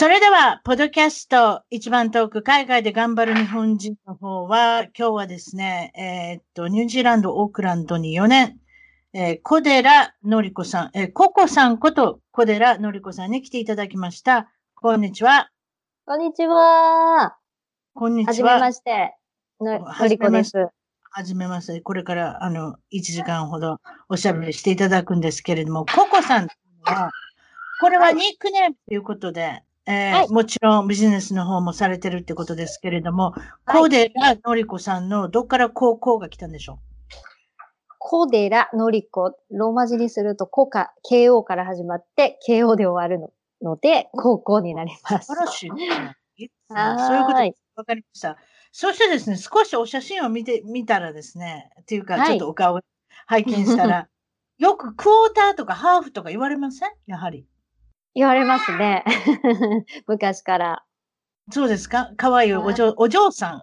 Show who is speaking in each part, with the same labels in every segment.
Speaker 1: それでは、ポッドキャスト一番トーク、海外で頑張る日本人の方は、今日はですね、えー、っと、ニュージーランド、オークランドに4年、えー、小寺のりこさん、えー、ココさんこと小寺のりこさんに来ていただきました。こんにちは。
Speaker 2: こんにちは。
Speaker 1: こんにちは。は
Speaker 2: じめまして。ののりこです。
Speaker 1: はじめまして。これから、あの、1時間ほどおしゃべりしていただくんですけれども、ココさんは、これはニックネームということで、えーはい、もちろんビジネスの方もされてるってことですけれども、小寺のりこさんのどっから高校が来たんでしょう？
Speaker 2: 小寺のりこ、ローマ字にすると、コか、KO から始まって、KO で終わるので、高校になります。
Speaker 1: 素晴らしい、そういうことです。わかりました。そしてですね、少しお写真を見てみたらですね、っていうか、ちょっとお顔を拝見したら、よくクォーターとかハーフとか言われません？やはり。
Speaker 2: 言われますね。昔から。
Speaker 1: そうですか？かわいい。お嬢、お嬢さん。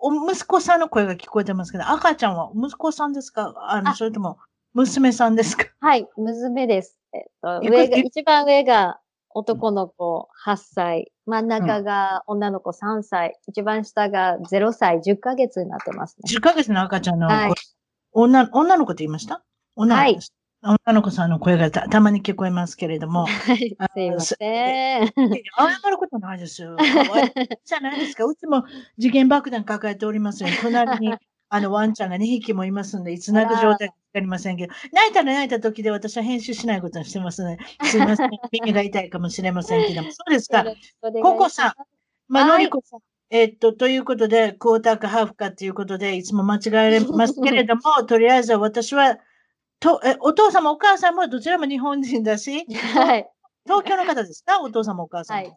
Speaker 1: お。お息子さんの声が聞こえてますけど、赤ちゃんは息子さんですか？あの、それとも娘さんですか？
Speaker 2: はい、娘です。えっと、上が、一番上が男の子8歳、真ん中が女の子3歳、うん、一番下が0歳、10ヶ月になってます
Speaker 1: ね。10ヶ月の赤ちゃんの、はい、女女の子って言いました？女の子はい。女の子さんの声がたたまに聞こえますけれども。
Speaker 2: はい、すいません。謝
Speaker 1: ることないですよ。じゃないですか。うちも次元爆弾抱えておりますよ。隣に あのワンちゃんが2匹もいますので、いつ泣く状態かわかりませんけど、泣いたら泣いた時で私は編集しないことにしてますので、すいません。耳が痛いかもしれませんけども。そうですか。ココさん。まあ、のりこさん。えっと、ということで、クォーターかハーフかということで、いつも間違えますけれども、とりあえず私は、とえお父様、お母さんもどちらも日本人だし、はい、東京の方ですか？お父様、お母さん。はい。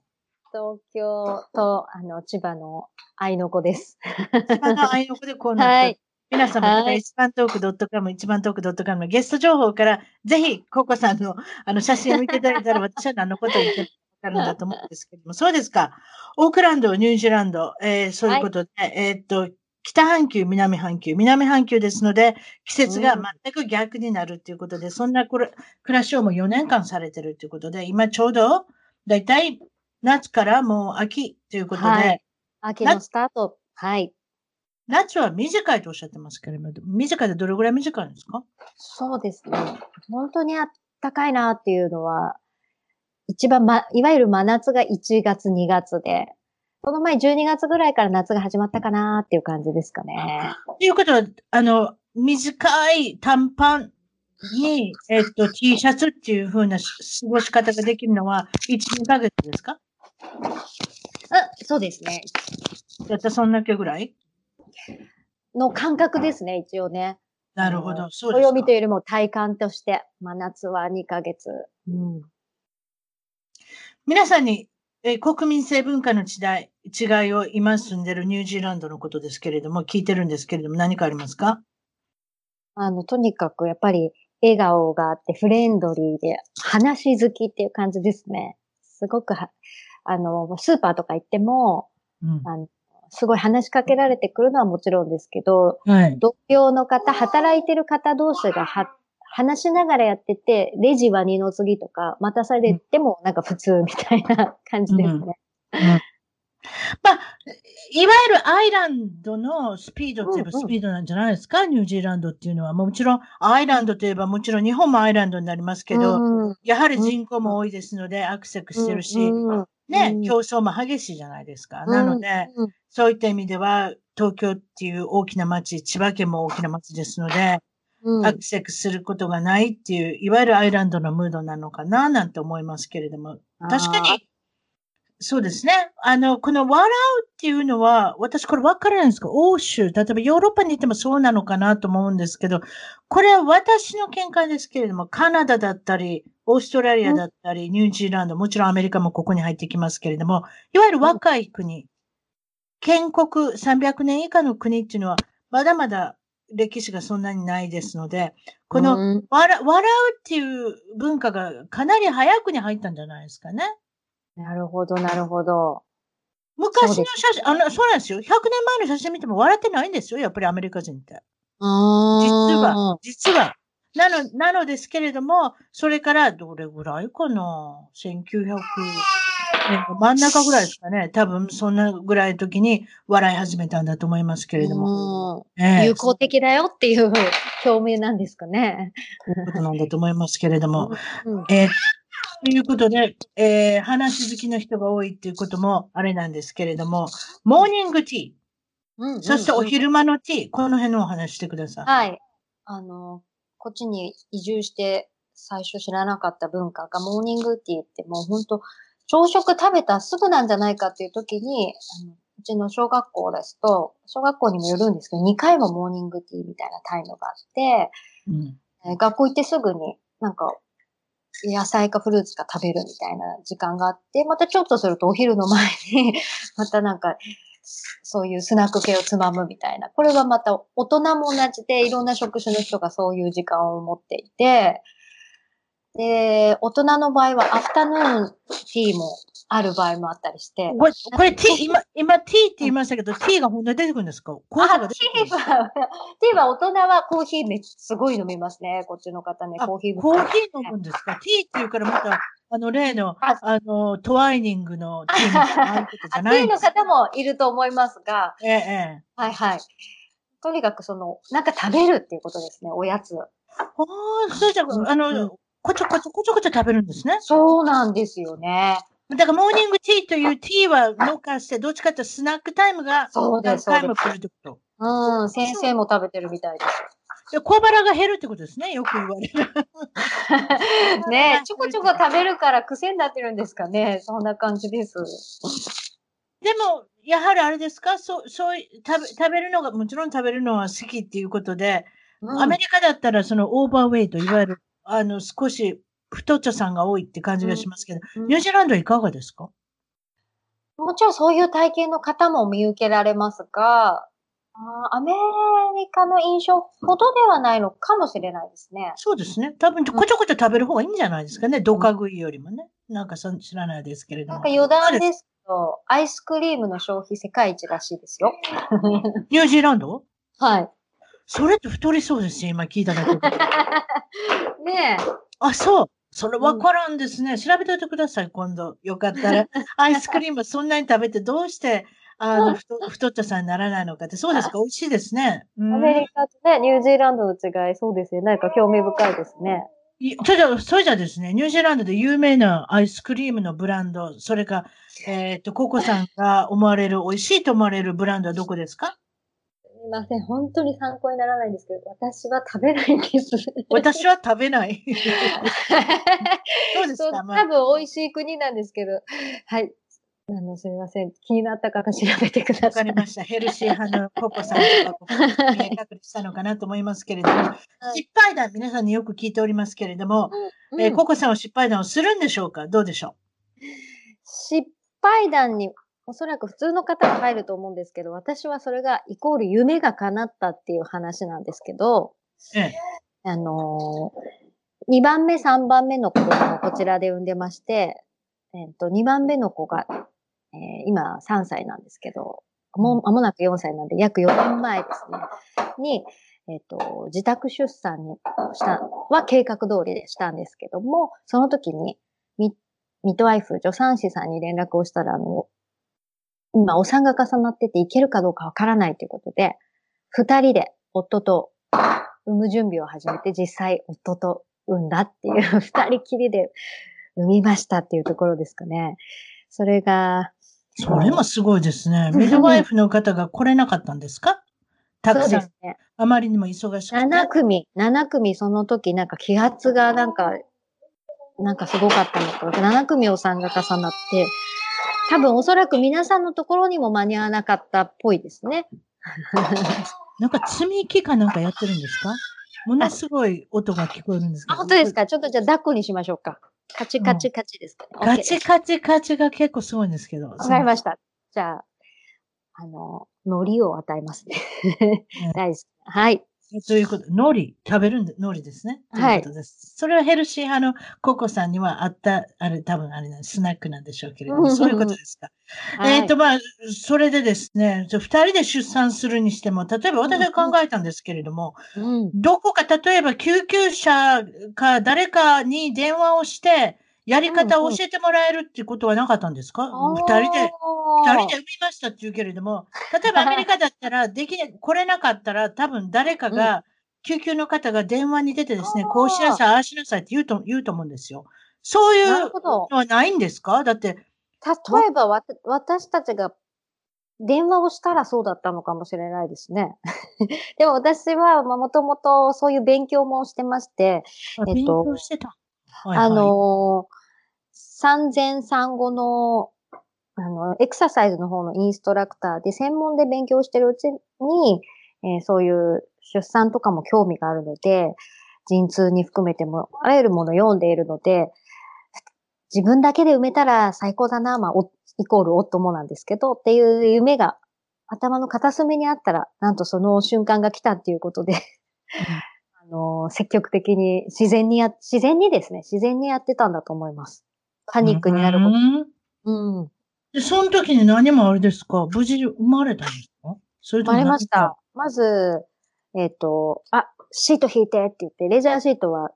Speaker 2: 東京と、あの、千葉の愛の子です。
Speaker 1: 千葉の愛の子でこうなって、はい、皆様、はい、一番トーク .com、一番トーク .com のゲスト情報から、ぜひ、ココさんのあの写真を見ていただいたら、私は何のことを言ってるんだと思うんですけども、そうですか。オークランド、ニュージーランド、えー、そういうことで、はい、えー、っと、北半球、南半球、南半球ですので、季節が全く逆になるということで、うん、そんな暮らしをもう4年間されてるということで、今ちょうど、だいたい夏からもう秋ということで、はい、
Speaker 2: 秋のスタート。はい。
Speaker 1: 夏は短いとおっしゃってますけれども、短いでどれぐらい短いんですか？
Speaker 2: そうですね。本当にあったかいなっていうのは、一番ま、いわゆる真夏が1月、2月で、この前12月ぐらいから夏が始まったかなっていう感じですかね。
Speaker 1: ということは、あの、短い短パンに、えっと、T シャツっていう風な過ごし方ができるのは、1、2ヶ月ですか？
Speaker 2: あ、そうですね。
Speaker 1: やったそんだけぐらい？
Speaker 2: の感覚ですね、一応ね。
Speaker 1: なるほど。
Speaker 2: そうです。暦というよりも体感として、真夏は2ヶ月。うん、
Speaker 1: 皆さんにえ国民性文化の違い違いを今住んでるニュージーランドのことですけれども、聞いてるんですけれども、何かありますか？
Speaker 2: あの、とにかくやっぱり笑顔があってフレンドリーで話好きっていう感じですね。すごくは、あの、スーパーとか行っても、うん、あのすごい話しかけられてくるのはもちろんですけど、はい、同僚の方、働いてる方同士がは話しながらやってて、レジは二の次とか、待たされてもなんか普通みたいな感じですね。うん。うん、まあ、
Speaker 1: いわゆるアイランドのスピードって言えばスピードなんじゃないですか、うんうん、ニュージーランドっていうのは。もちろん、アイランドといえばもちろん日本もアイランドになりますけど、うんうん、やはり人口も多いですので、アクセクしてるし、うんうん、ね、競争も激しいじゃないですか。なので、そういった意味では、東京っていう大きな街、千葉県も大きな街ですので、うん、アクセスすることがないっていう、いわゆるアイランドのムードなのかな、なんて思いますけれども。確かに、そうですね。あの、この笑うっていうのは、私これ分からないんですか欧州、例えばヨーロッパにいてもそうなのかなと思うんですけど、これは私の見解ですけれども、カナダだったり、オーストラリアだったり、ニュージーランド、もちろんアメリカもここに入ってきますけれども、いわゆる若い国、建国300年以下の国っていうのは、まだまだ歴史がそんなにないですので、この笑,、笑うっていう文化がかなり早くに入ったんじゃないですかね。
Speaker 2: なるほど、なるほど。
Speaker 1: 昔の写真、あの、そうなんですよ。100年前の写真見ても笑ってないんですよ、やっぱりアメリカ人って。実は、実は。なの、なのですけれども、それからどれぐらいかな ?1900 年真ん中ぐらいですかね。多分そんなぐらいの時に笑い始めたんだと思いますけれども。
Speaker 2: えー、有効的だよっていう表明なんですかね。
Speaker 1: ことなんだと思いますけれども。うん、えーということで、えー、話好きの人が多いっていうこともあれなんですけれども、モーニングティー。うんうん、そしてお昼間のティー、この辺のお話してください。
Speaker 2: はい。あの、こっちに移住して最初知らなかった文化がモーニングティーってもう本当朝食食べたすぐなんじゃないかっていう時に、あのうちの小学校ですと、小学校にもよるんですけど、2回もモーニングティーみたいなタイムがあって、うん、えー、学校行ってすぐになんか野菜かフルーツか食べるみたいな時間があって、またちょっとするとお昼の前に またなんか、そういうスナック系をつまむみたいな。これはまた大人も同じで、いろんな職種の人がそういう時間を持っていて、で、大人の場合はアフタヌーンティーもある場合もあったりして。
Speaker 1: これ、これティー、今、今ティーって言いましたけど、ティーが本当に出てくるんですか？
Speaker 2: コーヒーが出てくるんですか？ティーは、大人はコーヒーめすごい飲みますね。こっちの方ね、コーヒー、
Speaker 1: コーヒー飲むんですか？ティーっていうからまた、あの、例の、あの、トワイニングのティーのあ
Speaker 2: ことじゃないティーの方もいると思いますが。
Speaker 1: ええ。
Speaker 2: はいはい。とにかくその、なんか食べるっていうことですね、おやつ。あ
Speaker 1: あ、そうじゃ、あの、こちょこちょこちょこちょ食べるんですね。
Speaker 2: そうなんですよね。
Speaker 1: だから、モーニングティーというティーは農家して、どっちかというとスナックタイムが、
Speaker 2: そうです、
Speaker 1: タイム来るってこと。
Speaker 2: うん、先生も食べてるみたいです。
Speaker 1: 小腹が減るってことですね、よく言われる。
Speaker 2: ねちょこちょこ食べるから癖になってるんですかね。そんな感じです。
Speaker 1: でも、やはりあれですか？そう、そう食べ、食べるのが、もちろん食べるのは好きっていうことで、うん、アメリカだったらそのオーバーウェイト、いわゆる、あの、少し太っちょさんが多いって感じがしますけど、うん、ニュージーランドはいかがですか？
Speaker 2: もちろんそういう体験の方も見受けられますが、アメリカの印象ほどではないのかもしれないですね。
Speaker 1: そうですね。多分、こちょこちょ食べる方がいいんじゃないですかね。どか食いよりもね。なんかそ知らないですけれども。
Speaker 2: なんか余談ですけど、アイスクリームの消費世界一らしいですよ。
Speaker 1: ニュージーランド？
Speaker 2: はい。
Speaker 1: それって太りそうですよ、今聞いただけ
Speaker 2: ね え。
Speaker 1: あ、そう。それわからんですね。うん、調べておいてください、今度。よかったら。アイスクリームそんなに食べてどうしてあの、太太っちゃさんにならないのかって、そうですか、美味しいですね。
Speaker 2: アメリカとね、ニュージーランドの違い、そうですよ。何か興味深いですね。
Speaker 1: それじゃ、それじゃですね、ニュージーランドで有名なアイスクリームのブランド、それか、えっ、ー、と、ココさんが思われる、美味しいと思われるブランドはどこですか？
Speaker 2: みません。本当に参考にならないんですけど、私は食べないんです。
Speaker 1: 私は食べない。そうですか、
Speaker 2: まあ、多分美味しい国なんですけど、はい。あの、すみません。気になった方調べてください。わ
Speaker 1: かりました。ヘルシー派のココさんとか、ここに隠れしたのかなと思いますけれども、はい、失敗談、皆さんによく聞いておりますけれども、うんうん、えー、ココさんは失敗談をするんでしょうか？どうでしょう？
Speaker 2: 失敗談におそらく普通の方が入ると思うんですけど、私はそれがイコール夢が叶ったっていう話なんですけど、ええ、あのー、2番目、3番目の子供をこちらで産んでまして、えっ、と、2番目の子が、えー、今3歳なんですけど、もう間もなく4歳なんで、約4年前ですね、に、えっ、と、自宅出産にした、は計画通りでしたんですけども、その時にミ、ミッドワイフ、助産師さんに連絡をしたら、あの、今お産が重なってていけるかどうかわからないということで、二人で夫と産む準備を始めて、実際夫と産んだっていう 二人きりで産みましたっていうところですかね。それが、
Speaker 1: それもすごいですね。ミドワイフの方が来れなかったんですか？たくさん。ね、あまりにも忙しくて。
Speaker 2: 7組、7組その時なんか気圧がなんか、なんかすごかったのか、7組お産が重なって、多分おそらく皆さんのところにも間に合わなかったっぽいですね。
Speaker 1: なんか積み木かなんかやってるんですか？ものすごい音が聞こえるんですけ
Speaker 2: ど。本当ですか？ちょっとじゃあ抱っこにしましょうか。カチカチカチですか、
Speaker 1: ね、カチカチカチが結構すごいんですけど。わ
Speaker 2: かりました。じゃあ、あの、海苔を与えますね。大好き。はい。
Speaker 1: ということ、海苔、食べるんで、海苔ですね。はい。ということです。それはヘルシー派のココさんにはあった、あれ、多分あれな、スナックなんでしょうけれども、そういうことですか。はい、えっ、と、まあ、それでですね、二人で出産するにしても、例えば私は考えたんですけれども、うん、どこか、例えば救急車か誰かに電話をして、やり方を教えてもらえるっていうことはなかったんですか？二、人で、二人で産みましたって言うけれども、例えば アメリカだったら、できない、来れなかったら、多分誰かが、救急の方が電話に出てですね、こうしなさい、ああしなさいって言うと、言うと思うんですよ。そういうのはないんですか？だって。
Speaker 2: 例えばわ、私たちが電話をしたらそうだったのかもしれないですね。でも私はもともとそういう勉強もしてまして、
Speaker 1: えっと、勉強してた。
Speaker 2: はいはい、あの産前産後の、あの、エクササイズの方のインストラクターで専門で勉強してるうちに、えー、そういう出産とかも興味があるので、陣痛に含めても、あらゆるものを読んでいるので、自分だけで埋めたら最高だな、まあ、イコール夫もなんですけど、っていう夢が頭の片隅にあったら、なんとその瞬間が来たっていうことで あの、積極的に自然にや、自然にですね、自然にやってたんだと思います。パニックになること。うん。
Speaker 1: で、その時に何もあれですか？無事生まれたんですか？
Speaker 2: それとも生まれました。まず、えっ、ー、と、あ、シート引いてって言って、レジャーシートは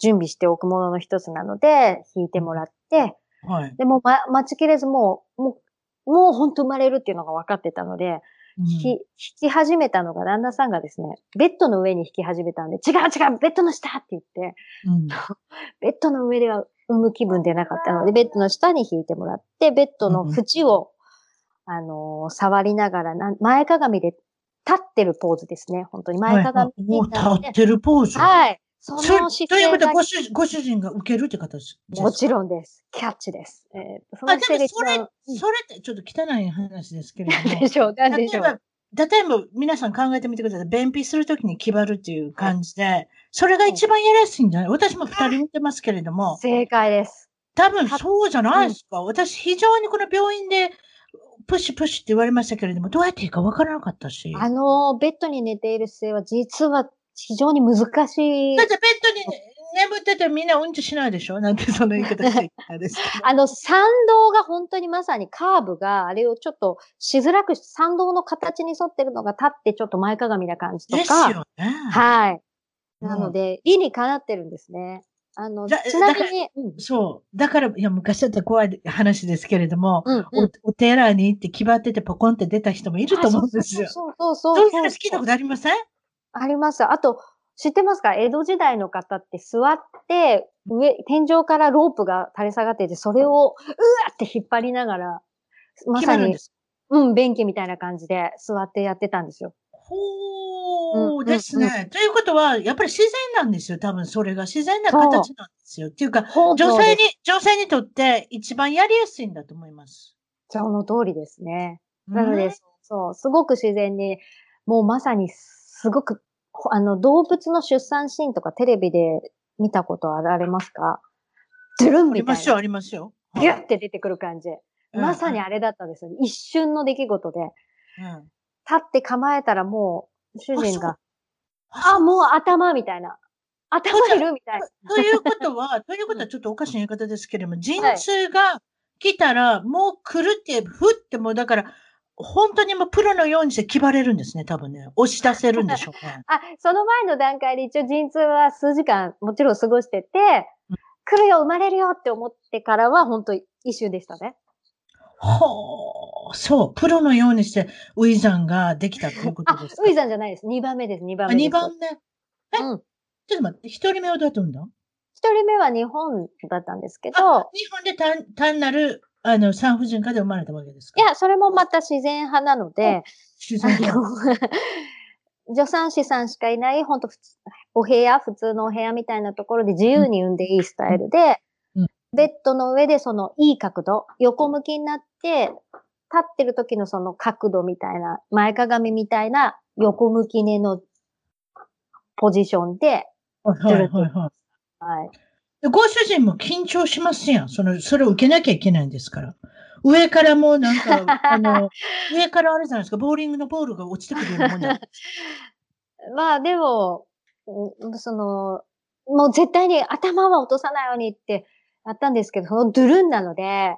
Speaker 2: 準備しておくものの一つなので、引いてもらって、はい。でも、ま、待ちきれずもう、もう、もう本当生まれるっていうのが分かってたので、うん、引き始めたのが旦那さんがですね、ベッドの上に引き始めたんで、違う違うベッドの下って言って、うん、ベッドの上では産む気分でなかったので、ベッドの下に引いてもらって、ベッドの縁を、うん、あのー、触りながら前かがみで立ってるポーズですね。本当に前かがみ
Speaker 1: で、はい。立ってるポーズ
Speaker 2: はい。その姿
Speaker 1: 勢ということはご主ご主人が受けるって形
Speaker 2: もちろんです。キャッチです。え
Speaker 1: ー、その姿勢がそれ、それってちょっと汚い話ですけれども。
Speaker 2: でしょう、でしょう。
Speaker 1: 例えば、皆さん考えてみてください。便秘するときに決まるっていう感じで、それが一番やりやすいんじゃない？私も二人見てますけれども。
Speaker 2: 正解です。
Speaker 1: 多分そうじゃないですか。私、非常にこの病院で、プッシュプッシュって言われましたけれども、どうやっていいかわからなかったし。
Speaker 2: あの、ベッドに寝ている姿勢は実は非常に難しい。
Speaker 1: だってベッドに眠っててみんなうんちしないでしょ？なんてその言い方してたです
Speaker 2: あの、参道が本当にまさにカーブが、あれをちょっとしづらく参道の形に沿ってるのが立ってちょっと前かがみな感じとか。です
Speaker 1: よね。
Speaker 2: はい。なので、理にかなってるんですね。あの、ちなみに、
Speaker 1: うん、そう。だから、いや、昔だったら怖い話ですけれども、うんうん、おお寺に行って決まっててポコンって出た人もいると思うんですよ。
Speaker 2: そうそうそうそう。
Speaker 1: そういう話聞いたことありません？
Speaker 2: あります。あと、知ってますか？江戸時代の方って座って、上、天井からロープが垂れ下がってて、それを、うわって引っ張りながら、
Speaker 1: まさに、
Speaker 2: うん、便器みたいな感じで座ってやってたんですよ。
Speaker 1: ほーですね、ということは、やっぱり自然なんですよ。多分それが自然な形なんですよ。っていうか、女性に、女性にとって一番やりやすいんだと思います。
Speaker 2: その通りですね。なので、そう、すごく自然に、もうまさにすごくあの、動物の出産シーンとかテレビで見たことあられますか？ズルンみたいな。あり
Speaker 1: ますよ、ありますよ。
Speaker 2: ギュッて出てくる感じ。まさにあれだったんですよ、ね。一瞬の出来事で。うん、立って構えたらもう、主人が、あもう頭みたいな。頭いるみたいな。
Speaker 1: ということは、ということはちょっとおかしい言い方ですけれども、陣痛が来たら、もう来るって、ふってもうだから、本当にもうプロのようにして決まれるんですね、多分ね。押し出せるんでしょうね。
Speaker 2: あ、その前の段階で一応陣痛は数時間もちろん過ごしてて、うん、来るよ、生まれるよって思ってからは本当一瞬でしたね。
Speaker 1: ほう、そう、プロのようにしてウィザンができたということですか？
Speaker 2: ウィザンじゃないです。2番目です、2番目
Speaker 1: です。2番目。え、うん、ちょっと待って、1人目はどうやって産んだ ?1
Speaker 2: 人目は日本だったんですけど。
Speaker 1: 日本で単単なるあの、産婦人科で生まれたわけですか？
Speaker 2: いや、それもまた自然派なので、
Speaker 1: 自然派。
Speaker 2: 助産師さんしかいない、本当お部屋、普通のお部屋みたいなところで自由に産んでいいスタイルで、うん、ベッドの上でそのいい角度、横向きになって、立ってる時のその角度みたいな、前かがみみたいな横向き寝のポジションで、
Speaker 1: はいはいはい。はい。ご主人も緊張しますやん。その、それを受けなきゃいけないんですから。上からもなんか、あの、上からあれじゃないですか、ボーリングのボールが落ちてくるようなもんだ。
Speaker 2: まあでも、その、もう絶対に頭は落とさないようにってやったんですけど、そのドゥルンなので、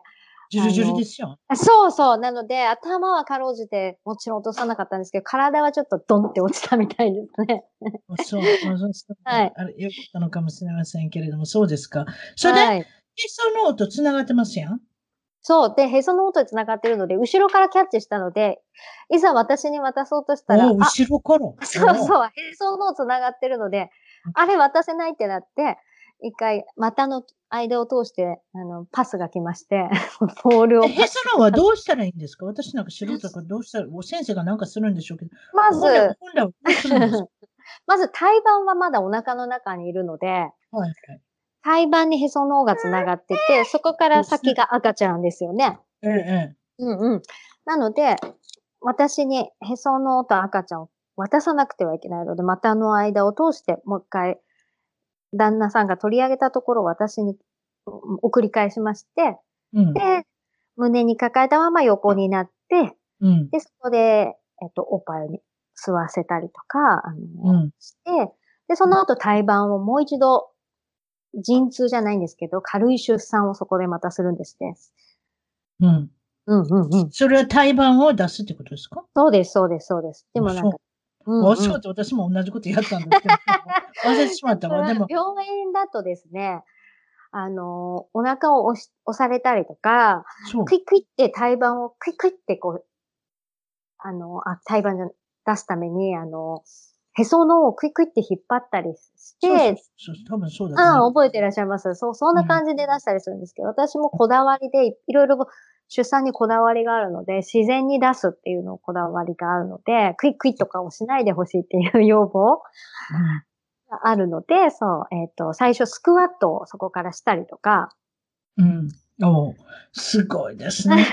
Speaker 1: ジュルジュルですよ。
Speaker 2: そうそう。なので、頭はかろうじて、もちろん落とさなかったんですけど、体はちょっとドンって落ちたみたいですね。
Speaker 1: そう。そうはい。あれ、よかったのかもしれませんけれども、そうですか。それで、はい、へその音繋がってますやん？
Speaker 2: そう。で、へその音で繋がってるので、後ろからキャッチしたので、いざ私に渡そうとしたら。
Speaker 1: 後ろから？
Speaker 2: そうそう。へその繋がってるので、あれ渡せないってなって、一回、股の間を通して、あの、パスが来まして、ボールを。
Speaker 1: ヘソロンはどうしたらいいんですか？私なんか素人だからどうしたら、先生がなんかするんでしょうけど。
Speaker 2: まず、まず胎盤はまだお腹の中にいるので、はいはい、胎盤にへその緒がつながってて、そこから先が赤ちゃんですよね。
Speaker 1: ええ。
Speaker 2: うんうん。なので、私にへその緒と赤ちゃんを渡さなくてはいけないので、股の間を通してもう一回旦那さんが取り上げたところを私に送り返しまして、うん、で、胸に抱えたまま横になって、うん、で、そこで、えっと、おっぱいに吸わせたりとか、あの、うん、して、で、その後胎盤をもう一度、陣痛じゃないんですけど、軽い出産をそこでまたするんですね。
Speaker 1: うん。うんうんうん。それは胎盤を出すってことですか？
Speaker 2: そうです、そうです、そうです。でもなんか、
Speaker 1: うんうん、そうって私も同じことやったんですけど、忘れてしまったわ。でも。
Speaker 2: 病院だとですね、あの、お腹を押し押されたりとか、クイックイって胎盤をクイックイってこう、あの、あ、胎盤出すために、あの、へそのをクイックイって引っ張ったりして、
Speaker 1: そう多分そうだ、
Speaker 2: ね、ああ、覚えてらっしゃいます。そう、そんな感じで出したりするんですけど、うん、私もこだわりで、いろいろ出産にこだわりがあるので、自然に出すっていうのをこだわりがあるので、クイックイとかをしないでほしいっていう要望があるので、そう、えっ、ー、と、最初スクワットをそこからしたりとか、
Speaker 1: うん。おすごいですね。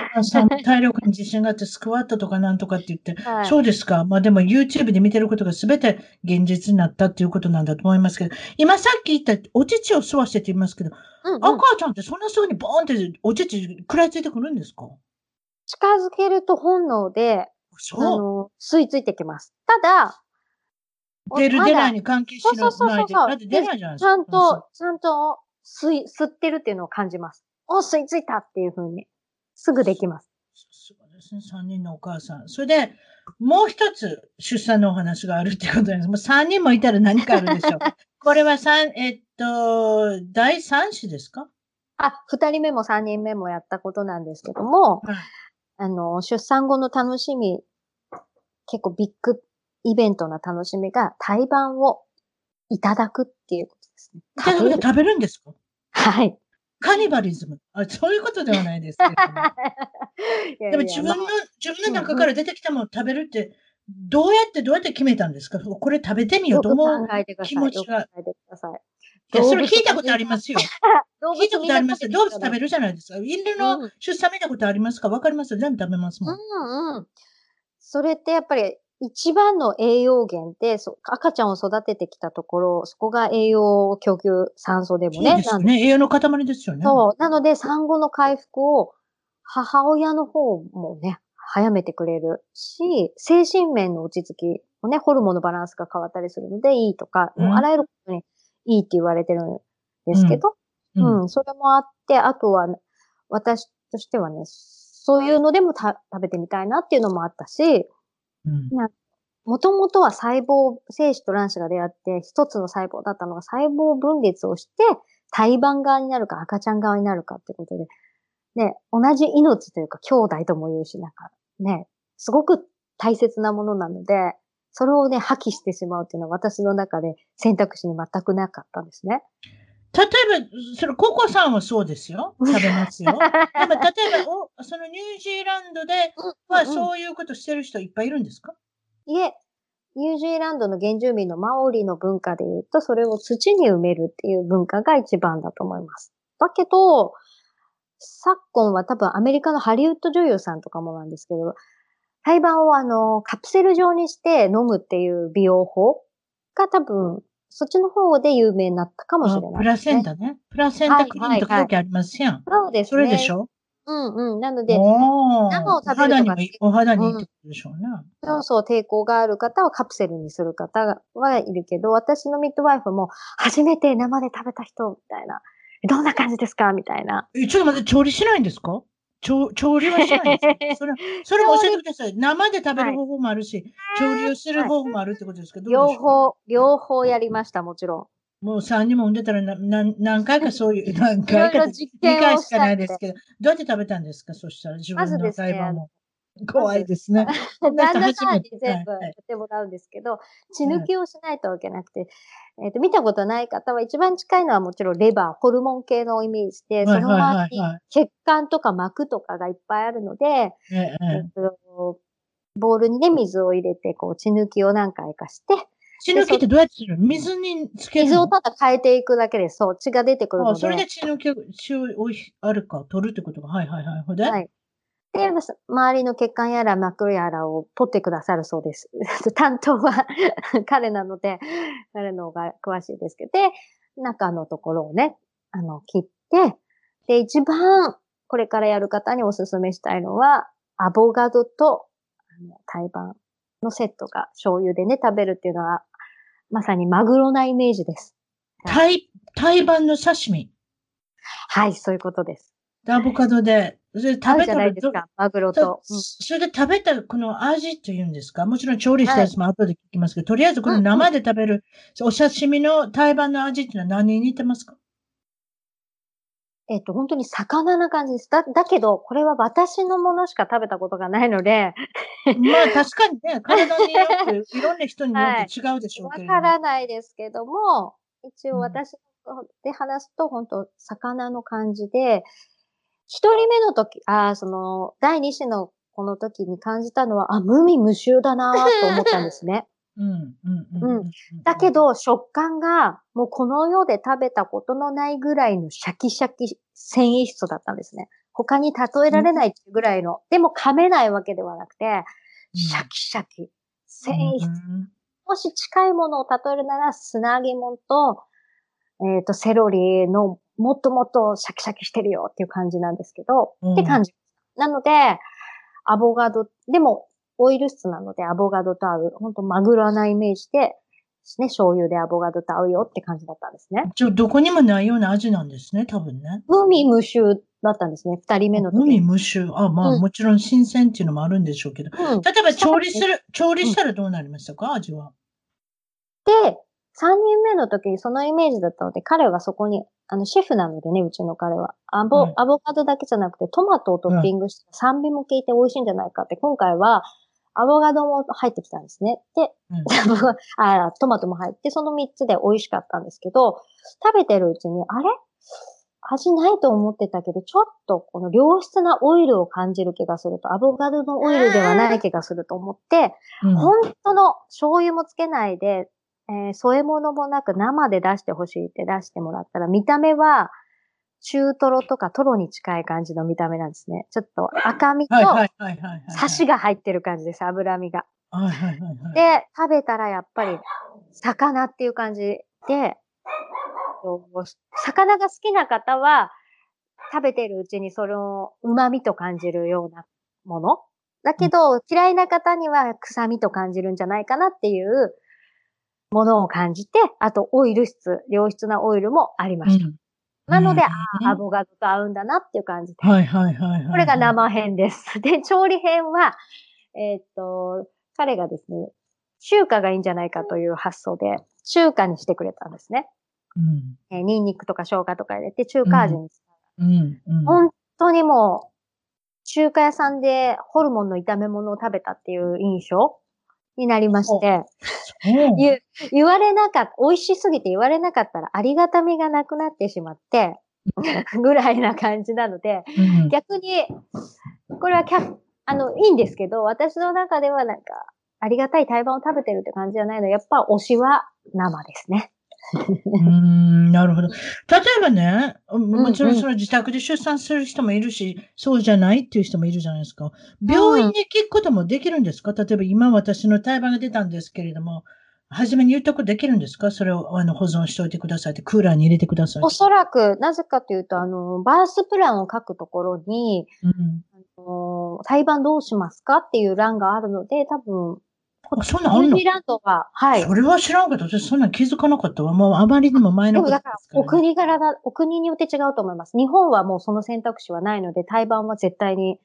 Speaker 1: 体力に自信があってスクワットとかなんとかって言って、はい、そうですか？まあでも YouTube で見てることが全て現実になったっていうことなんだと思いますけど、今さっき言ったお乳を吸わせてって言いますけど、うんうん、赤ちゃんってそんなすぐにボーンってお乳食らいついてくるんですか？
Speaker 2: 近づけると本能で、そうあの、吸い付いてきます。ただ、
Speaker 1: 出る出ないに関係しないで。そうそうそうそうだって出ないじゃないですか。
Speaker 2: ちゃんと、ちゃんと吸い、吸ってるっていうのを感じます。お、吸い付いたっていうふうに、すぐできます。
Speaker 1: そうですね。三人のお母さん。それで、もう一つ出産のお話があるってことです。もう三人もいたら何かあるでしょう。これは三、えっと、第三子ですか？
Speaker 2: あ、二人目も三人目もやったことなんですけども、はい、あの、出産後の楽しみ、結構ビッグイベントな楽しみが、胎盤をいただくっていうことですね。
Speaker 1: 食べ食べるんですか？
Speaker 2: はい。
Speaker 1: カニバリズム。あ、そういうことではないですけど、ね、でも自分の、自分の中から出てきたものを食べるって、どうやってどうやって決めたんですか？これ食べてみようと思う気持ちが。いや、それ聞いたことありますよ。聞いたことありますよ。動物食べるじゃないですか。犬の出産見たことありますか？わかります？全部食べますもん。
Speaker 2: うんうん。それってやっぱり一番の栄養源ってそ、赤ちゃんを育ててきたところ、そこが栄養供給、酸素でもね。
Speaker 1: そうですね。栄養の塊ですよね。
Speaker 2: そう。なので、産後の回復を母親の方もね、早めてくれるし、精神面の落ち着きもね、ホルモンのバランスが変わったりするのでいいとか、うん、あらゆることにいいって言われてるんですけど、うん、うん、それもあって、あとは、私としてはね、そういうのでも食べてみたいなっていうのもあったし、もともとは細胞、精子と卵子が出会って一つの細胞だったのが細胞分裂をして胎盤側になるか赤ちゃん側になるかってことで、ね、同じ命というか兄弟とも言うし、なんかね、すごく大切なものなので、それをね、破棄してしまうっていうのは私の中で選択肢に全くなかったんですね。
Speaker 1: 例えば、それ、ココさんはそうですよ。食べますよ。でも、例えばお、そのニュージーランドでは、そういうことしてる人いっぱいいるんですか、
Speaker 2: いえ、ニュージーランドの原住民のマオリの文化で言うと、それを土に埋めるっていう文化が一番だと思います。だけど、昨今は多分アメリカのハリウッド女優さんとかもなんですけど、胎盤をあの、カプセル状にして飲むっていう美容法が多分、そっちの方で有名になったかもしれない、ね、
Speaker 1: プラセンタね。プラセンタクリームとか書いてありますやん。
Speaker 2: そうです
Speaker 1: ね。それでしょ？
Speaker 2: うんうん。なので、
Speaker 1: 生を食べるとかお肌に、お肌にいいってことでしょうね、
Speaker 2: うん。そうそう、抵抗がある方はカプセルにする方はいるけど、私のミッドワイフも初めて生で食べた人みたいな。どんな感じですか？みたいな。
Speaker 1: え、ちょっと待って、調理しないんですか？調調理はしないんですか それ、それも教えてください。生で食べる方法もあるし、はい、調理をする方法もあるってことですか、はい、
Speaker 2: 両方、両方やりました、もちろん。
Speaker 1: もう3人も産んでたら何何回かそういう、何回か、2回しかないですけど、どうやって食べたんですか？そしたら自分の胎盤も。怖いですね。
Speaker 2: 旦那さんに全部やってもらうんですけど、血抜きをしないといけなくて、えっ、と、見たことない方は一番近いのはもちろんレバー、ホルモン系のイメージで、その周りに血管とか膜とかがいっぱいあるので、えっと、ボウルにね、水を入れて、こう、血抜きを何回かして、
Speaker 1: 血抜きってどうやってする水につける
Speaker 2: 水をただ変えていくだけで、そう、血が出てくるので。
Speaker 1: あ、それで血抜き、血をあるか？取るってことが、はいはいはい。はい。
Speaker 2: で、周りの血管やら膜やらを取ってくださるそうです。担当は 彼なので、彼の方が詳しいですけど、で、中のところをね、あの、切って、で、一番これからやる方にお勧めしたいのは、アボガドと、あの、胎盤のセットが醤油でね、食べるっていうのは、まさにマグロなイメージです。
Speaker 1: 胎、胎盤の刺身
Speaker 2: はい、そういうことです。
Speaker 1: アボカドで、
Speaker 2: それで食べたらですか、マグロと、
Speaker 1: うん、それで食べたこの味というんですか？もちろん調理したやつも後で聞きますけど、はい、とりあえずこの生で食べる、うん、お刺身の胎盤の味っていうのは何に似てますか？
Speaker 2: えっと、本当に魚な感じです。だ、だけど、これは私のものしか食べたことがないので。
Speaker 1: まあ、確かにね、体によって、いろんな人によって違うでしょうけど、
Speaker 2: わ、はい、からないですけども、一応私で話すと、本当魚の感じで、一人目の時、あその、第二子のこの時に感じたのは、あ、無味無臭だなと思ったんですね。
Speaker 1: うん、うん、うん。
Speaker 2: だけど、食感が、もうこの世で食べたことのないぐらいのシャキシャキ繊維質だったんですね。他に例えられないぐらいの、うん、でも噛めないわけではなくて、シャキシャキ、繊維質。うん、もし近いものを例えるなら、砂揚げ物と、えっ、ー、と、セロリのもっともっとシャキシャキしてるよっていう感じなんですけど、うん、って感じ。なので、アボガド、でも、オイル質なのでアボガドと合う、本当マグロなイメージで、ね、醤油でアボガドと合うよって感じだったんですね。
Speaker 1: じゃどこにもないような味なんですね、多分ね。
Speaker 2: 無味無臭だったんですね、二人目の時。
Speaker 1: 無味無臭。あ、まあ、うん、もちろん新鮮っていうのもあるんでしょうけど。うん、例えば調理する、調理したらどうなりましたか、味は。
Speaker 2: で、三人目の時にそのイメージだったので、彼はそこに、あの、シェフなのでね、うちの彼は。アボ、うん、アボカドだけじゃなくて、トマトをトッピングして酸味も効いて美味しいんじゃないかって、今回は、アボカドも入ってきたんですね。で、うん、あトマトも入って、その三つで美味しかったんですけど、食べてるうちに、あれ？味ないと思ってたけど、ちょっとこの良質なオイルを感じる気がすると、アボカドのオイルではない気がすると思って、うん、本当の醤油もつけないで、えー、添え物もなく生で出してほしいって出してもらったら、見た目は、中トロとかトロに近い感じの見た目なんですね。ちょっと赤身と、サシが入ってる感じです、脂身が。で、食べたらやっぱり、魚っていう感じで、魚が好きな方は、食べてるうちにその旨味と感じるようなもの。だけど、嫌いな方には臭みと感じるんじゃないかなっていうものを感じて、あとオイル質、良質なオイルもありました。うん、なので、うん、アボカドと合うんだなっていう感じで。
Speaker 1: はいはいはい、はい、
Speaker 2: これが生編です。で、調理編は、えー、っと、彼がですね、中華がいいんじゃないかという発想で、中華にしてくれたんですね。うん、えー、ニンニクとか生姜とか入れて中華味にした。うんうん、本当にもう、中華屋さんでホルモンの炒め物を食べたっていう印象になりまして、言言われなかった、美味しすぎて言われなかったらありがたみがなくなってしまって、ぐらいな感じなので、うん、逆に、これはあの、いいんですけど、私の中ではなんか、ありがたい胎盤を食べてるって感じじゃないの。やっぱ推しは生ですね。
Speaker 1: うん、なるほど。例えばね、もちろんその自宅で出産する人もいるし、うんうん、そうじゃないっていう人もいるじゃないですか。病院で聞くこともできるんですか、例えば今私の胎盤が出たんですけれども、初めに言うとこできるんですか？それをあの保存しておいてくださいって、クーラーに入れてください。
Speaker 2: おそらく、なぜかというと、あの、バースプランを書くところに、うん、あの胎盤どうしますか？っていう欄があるので、多分、
Speaker 1: あ、そんなんあるの？ニュージーランドは、はい。それは知らんけど、私そんなん気づかなかったわ。もうあまりにも前の
Speaker 2: ことでもだから、お国柄だ、お国によって違うと思います。日本はもうその選択肢はないので、胎盤は絶対に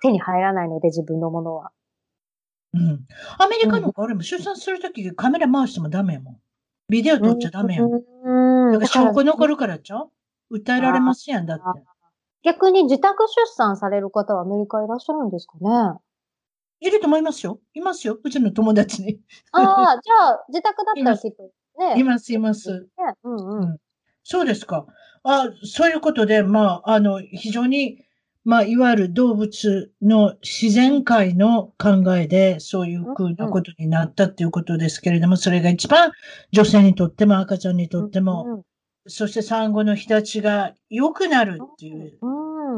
Speaker 2: 手に入らないので、自分のものは。
Speaker 1: うん。アメリカの俺も出産するときカメラ回してもダメやもん。ビデオ撮っちゃダメやもん。うん。だから証拠残るからちゃう？訴えられますやん、だって。
Speaker 2: 逆に自宅出産される方はアメリカいらっしゃるんですかね？
Speaker 1: いると思いますよ。いますよ。うちの友達に。
Speaker 2: ああ、じゃあ、自宅だったらきっと
Speaker 1: ね。います、います。うんうん。そうですか。あそういうことで、まあ、あの、非常に、まあ、いわゆる動物の自然界の考えで、そういうふうなことになったっていうことですけれども、それが一番女性にとっても赤ちゃんにとっても、そして産後の日立ちが良くなるっていう、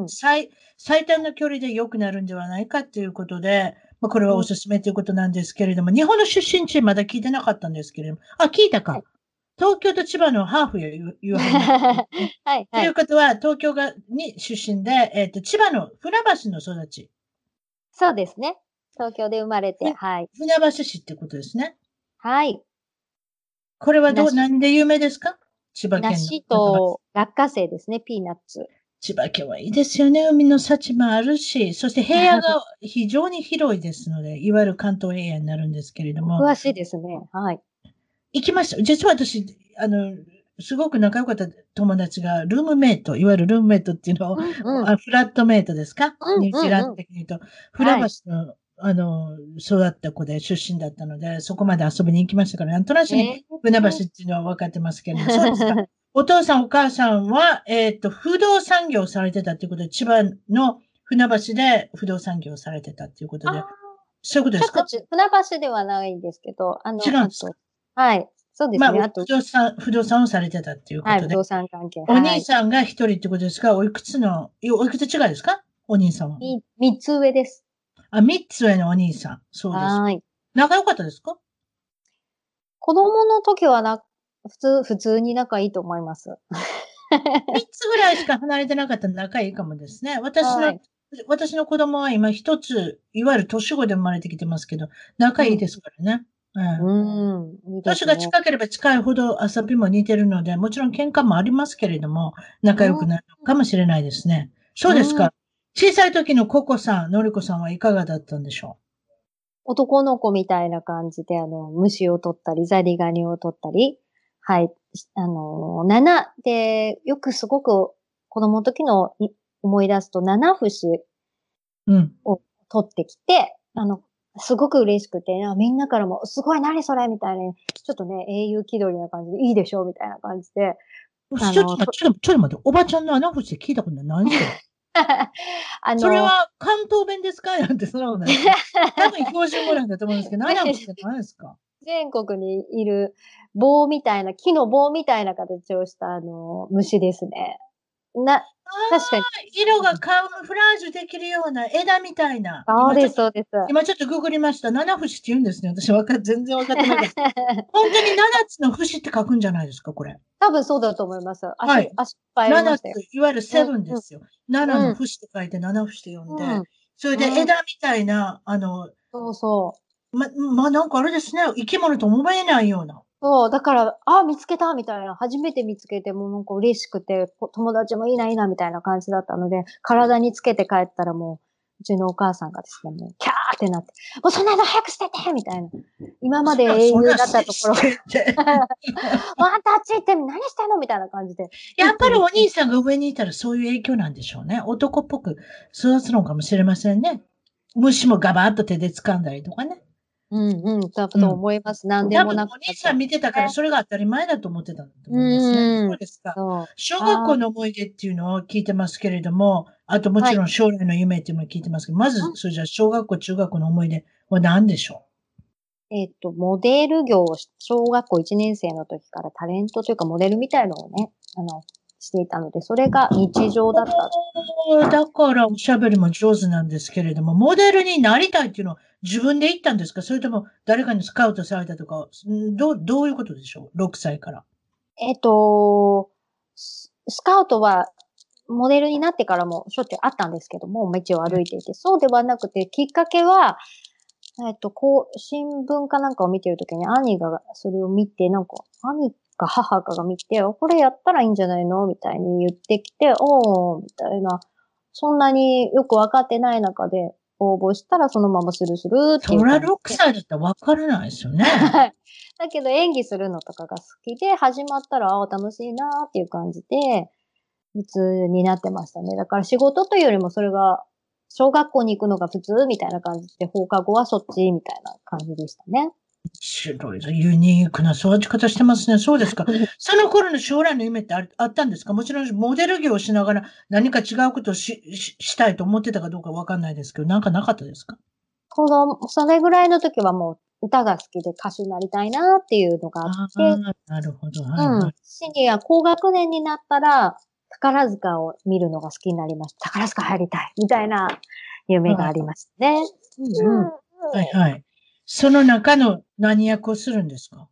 Speaker 1: 最、最短の距離で良くなるんではないかっていうことで、まあ、これはおすすめということなんですけれども、日本の出身地まだ聞いてなかったんですけれども、あ、聞いたか。はい、東京と千葉のハーフや言う はい、はい。ということは、東京がに出身で、えっ、ー、と、千葉の船橋の育ち。
Speaker 2: そうですね。東京で生まれて、はい。
Speaker 1: 船橋市ってことですね。
Speaker 2: はい。
Speaker 1: これはどう、何で有名ですか？千葉県の。
Speaker 2: 梨と落花生ですね、ピーナッツ。
Speaker 1: 千葉県はいいですよね。海の幸もあるし、そして平野が非常に広いですので、いわゆる関東平野になるんですけれども。
Speaker 2: 詳しいですね。はい。
Speaker 1: 行きました。実は私、あの、すごく仲良かった友達が、ルームメイト、いわゆるルームメイトっていうのを、うんうん、フラットメイトですか、うんうんうん、ニュージーランド的に言うと、船橋の、はい、あの、育った子で出身だったので、そこまで遊びに行きましたから、なんとなくに船橋っていうのは分かってますけど、そうですか？お父さんお母さんは、えっ、ー、と、不動産業をされてたっていうことで、千葉の船橋で不動産業をされてたっていうことで、そういうことですか？船
Speaker 2: 橋ではないんですけど、あの、
Speaker 1: 違うんですか？
Speaker 2: はい。そうですね。まあ、
Speaker 1: 不動産、不動産をされてたっていうことで。はい、不
Speaker 2: 動産関係。
Speaker 1: お兄さんが一人ってことですか、おいくつの、おいくつ違いですか？お兄さんは。
Speaker 2: 三つ上です。
Speaker 1: あ、三つ上のお兄さん。そうです。はい。仲良かったですか？
Speaker 2: 子供の時はな普通、普通に仲いいと思います。
Speaker 1: 3つぐらいしか離れてなかったら仲いいかもですね。私の、はい、私の子供は今一つ、いわゆる年子で生まれてきてますけど、仲いいですからね。うん。うん、年が近ければ近いほど遊びも似てるので、もちろん喧嘩もありますけれども、仲良くなるかもしれないですね。そうですか。小さい時のココさん、のりこさんはいかがだったんでしょう？
Speaker 2: 男の子みたいな感じで、あの、虫を取ったり、ザリガニを取ったり、はい。あの、七で、よくすごく子供の時の思い出すと、七節を取ってきて、うん、あの、すごく嬉しくて、みんなからも、すごい何それみたいな、ちょっとね、英雄気取りな感じで、いいでしょみたいな感じで。
Speaker 1: ちょっとちょっと待って、おばちゃんの穴節聞いたことない。何それ？あのそれは関東弁ですか？なんてそんなことない。多分標準語なんだと思うんですけど、穴節って何ですか
Speaker 2: 全国にいる棒みたいな、木の棒みたいな形をしたあの、虫ですね。な、
Speaker 1: 確かに。色がカムフラージュできるような枝みたいな。
Speaker 2: そうです、そうです。
Speaker 1: 今ちょっとググりました。七節って言うんですね。私わか全然わかってなかった。本当に七つの節って書くんじゃないですか、これ。
Speaker 2: 多分そうだと思います。
Speaker 1: はい。足、七つ、いわゆるセブンですよ。七、うん、の節って書いて七節って読んで、うん、それで枝みたいな、あの、
Speaker 2: そうそう。
Speaker 1: ま、まあ、なんかあれですね、生き物と思えないような。
Speaker 2: そう、だから、あ、見つけたみたいな、初めて見つけて、もうなんか嬉しくて、友達もいいな、いいな、みたいな感じだったので、体につけて帰ったらもう、うちのお母さんがですね、もう、キャーってなって、もうそんなの早く捨ててみたいな。今まで英雄だったところ。もうあんたあっち行って 何してんのみたいな感じで。
Speaker 1: やっぱりお兄さんが上にいたらそういう影響なんでしょうね。男っぽく育つのかもしれませんね。虫もガバッと手で掴んだりとかね。
Speaker 2: うんうん、だと思います。何でもな
Speaker 1: くお兄さん見てたから、それが当たり前だと思ってたと思いますね。そうですか。小学校の思い出っていうのを聞いてますけれども、あともちろん将来の夢っていうのを聞いてますけど、まず、それじゃ小学校、中学校の思い出は何でしょ
Speaker 2: う？えっ、と、モデル業を小学校1年生の時からタレントというかモデルみたいのをね、あの、していたので、それが日常だった。
Speaker 1: だからおしゃべりも上手なんですけれども、モデルになりたいっていうのは自分で言ったんですか？それとも誰かにスカウトされたとか、どう、どういうことでしょう ?6 歳から。
Speaker 2: えっ、と、スカウトはモデルになってからもしょっちゅうあったんですけども、道を歩いていて、そうではなくて、きっかけは、えっと、こう、新聞かなんかを見てるときに兄がそれを見て、なんか、兄か母かが見て、これやったらいいんじゃないの？みたいに言ってきて、おー、みたいな、そんなによくわかってない中で応募したらそのままスルスルっていう。
Speaker 1: そりゃ6歳だったらわからないですよね。
Speaker 2: だけど演技するのとかが好きで、始まったら、ああ、楽しいなっていう感じで、普通になってましたね。だから仕事というよりもそれが、小学校に行くのが普通みたいな感じで、放課後はそっちみたいな感じでしたね。
Speaker 1: 白い、ユニークな育ち方してますね。そうですか。その頃の将来の夢ってああったんですか？もちろんモデル業をしながら何か違うことをしししたいと思ってたかどうかわかんないですけど、なんかなかったですか？
Speaker 2: 子供、それぐらいの時はもう歌が好きで歌手になりたいなっていうのがあって。
Speaker 1: なるほど。はい、はい、うん。
Speaker 2: シニア高学年になったら、宝塚を見るのが好きになりました。宝塚入りたいみたいな夢がありましたね。
Speaker 1: うん、うん。はいはい。その中の何役をするんですか？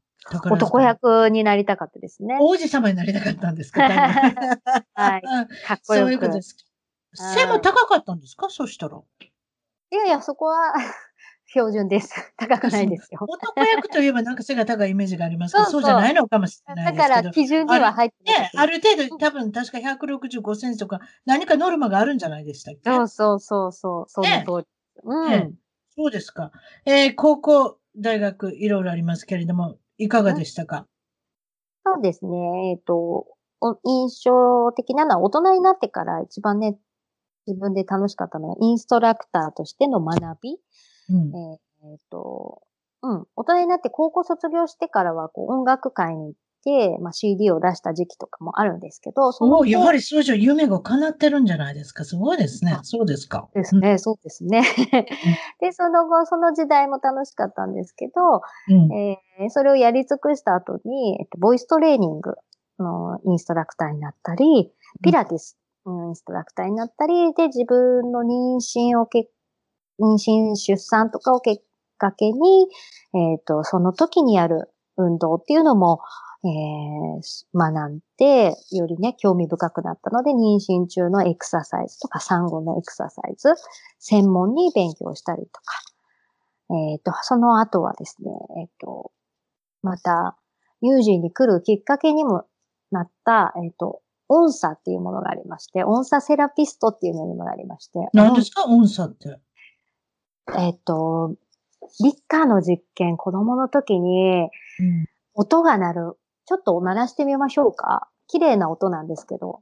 Speaker 2: 男役になりたかったですね。
Speaker 1: 王子様になりたかったんですか？
Speaker 2: はい。かっこよく。そういうことです
Speaker 1: 背も高かったんですか？そしたら。
Speaker 2: いやいや、そこは 標準です。高くないですよ。
Speaker 1: 男役といえばなんか背が高いイメージがありますけど、そうじゃないのかもしれないですけど。だから
Speaker 2: 基準には入って
Speaker 1: ね、ある程度多分確か165センチとか何かノルマがあるんじゃないでしたっけ？
Speaker 2: そうそうそうそう、その通り。うん。
Speaker 1: そうですか。えー、高校、大学、いろいろありますけれども、いかがでしたか、
Speaker 2: そうですね。えっ、ー、と、印象的なのは大人になってから一番ね、自分で楽しかったのはインストラクターとしての学び。うん、えっ、ー、と、うん。大人になって高校卒業してからはこう音楽会に行っ、まあ、CD を出した時期とかもあるんですけど、
Speaker 1: その。やはりそうじゃ夢が叶ってるんじゃないですか？すごいですね。そうですか。
Speaker 2: ですね、そうですね。で、その後、その時代も楽しかったんですけど、うん、えー、それをやり尽くした後に、えっと、ボイストレーニングのインストラクターになったり、ピラティスのインストラクターになったり、で、自分の妊娠をけ、妊娠、出産とかをきっかけに、えっ、ー、と、その時にやる運動っていうのも、えー、学んで、よりね、興味深くなったので、妊娠中のエクササイズとか産後のエクササイズ、専門に勉強したりとか、えっ、ー、と、その後はですね、えっ、ー、と、また、友人に来るきっかけにもなった、えっ、ー、と、音差っていうものがありまして、音差セラピストっていうのにもなりまして。
Speaker 1: 何ですか？音差って。
Speaker 2: えっ、と、理科の実験、子供の時に、音が鳴るちょっと鳴らしてみましょうか。綺麗な音なんですけど。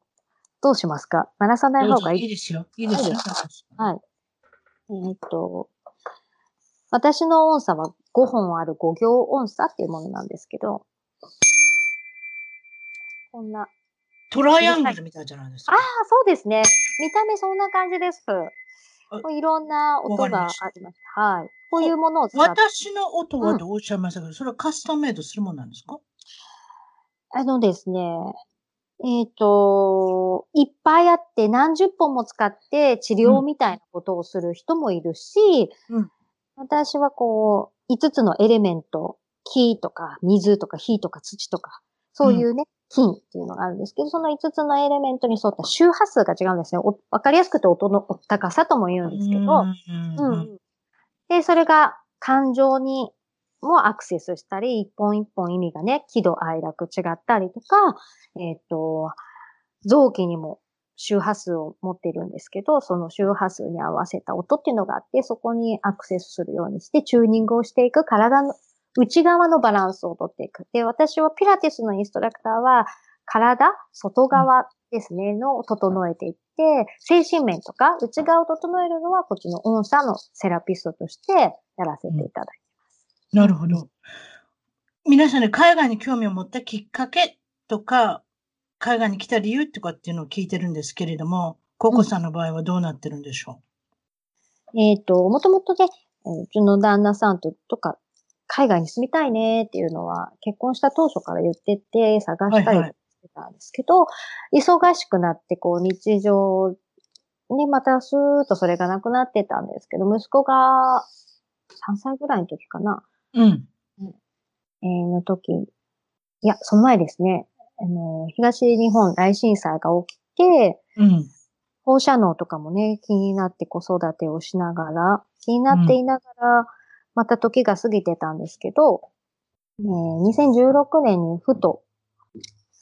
Speaker 2: どうしますか？鳴らさない方がいい？
Speaker 1: いいですよ。いいですよ。
Speaker 2: はい。えー、っと、私の音差は5本ある5行音差っていうものなんですけど、こんな。
Speaker 1: トライアングルみたいじゃないですか？ああ、
Speaker 2: そうですね。見た目そんな感じです。いろんな音があります。はい。こういうものを使
Speaker 1: って。私の音はどうおっしゃいましたけど、うん、それはカスタムメイドするものなんですか？
Speaker 2: あのですね、えっ、ー、と、いっぱいあって何十本も使って治療みたいなことをする人もいるし、うん、私はこう、5つのエレメント、木とか水とか火とか土とか、そういうね、金っていうのがあるんですけど、その5つのエレメントに沿った周波数が違うんですね。わかりやすくて音の高さとも言うんですけど、うん、で、それが感情にもアクセスしたり、一本一本意味がね、喜怒哀楽違ったりとか、えっ、ー、と、臓器にも周波数を持っているんですけど、その周波数に合わせた音っていうのがあって、そこにアクセスするようにしてチューニングをしていく体の内側のバランスをとっていく。で、私はピラティスのインストラクターは、体、外側ですね、のを整えていって、精神面とか内側を整えるのは、こっちの音差のセラピストとしてやらせていただいて
Speaker 1: なるほど。皆さんね、海外に興味を持ったきっかけとか、海外に来た理由とかっていうのを聞いてるんですけれども、ココさんの場合はどうなってるんでしょ
Speaker 2: う、ん、えっ、ー、と、もともとね、うちの旦那さんととか、海外に住みたいねっていうのは、結婚した当初から言ってて、探したりしてたんですけど、はいはい、忙しくなって、こう、日常ね、またスーッとそれがなくなってたんですけど、息子が3歳ぐらいの時かな。
Speaker 1: うん。
Speaker 2: えー、の時、いや、その前ですね、あの、東日本大震災が起きて、
Speaker 1: うん。
Speaker 2: 放射能とかもね、気になって子育てをしながら、気になっていながら、また時が過ぎてたんですけど、えー、2016年にふと、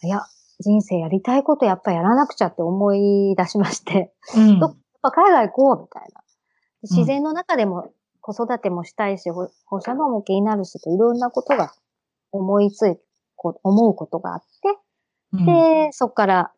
Speaker 2: いや、人生やりたいことやっぱやらなくちゃって思い出しまして、
Speaker 1: うん、
Speaker 2: やっぱ海外行こうみたいな。自然の中でも子育てもしたいし、放射能も気になるしいろんなことが思いつい、思うことがあって、うん、で、そこから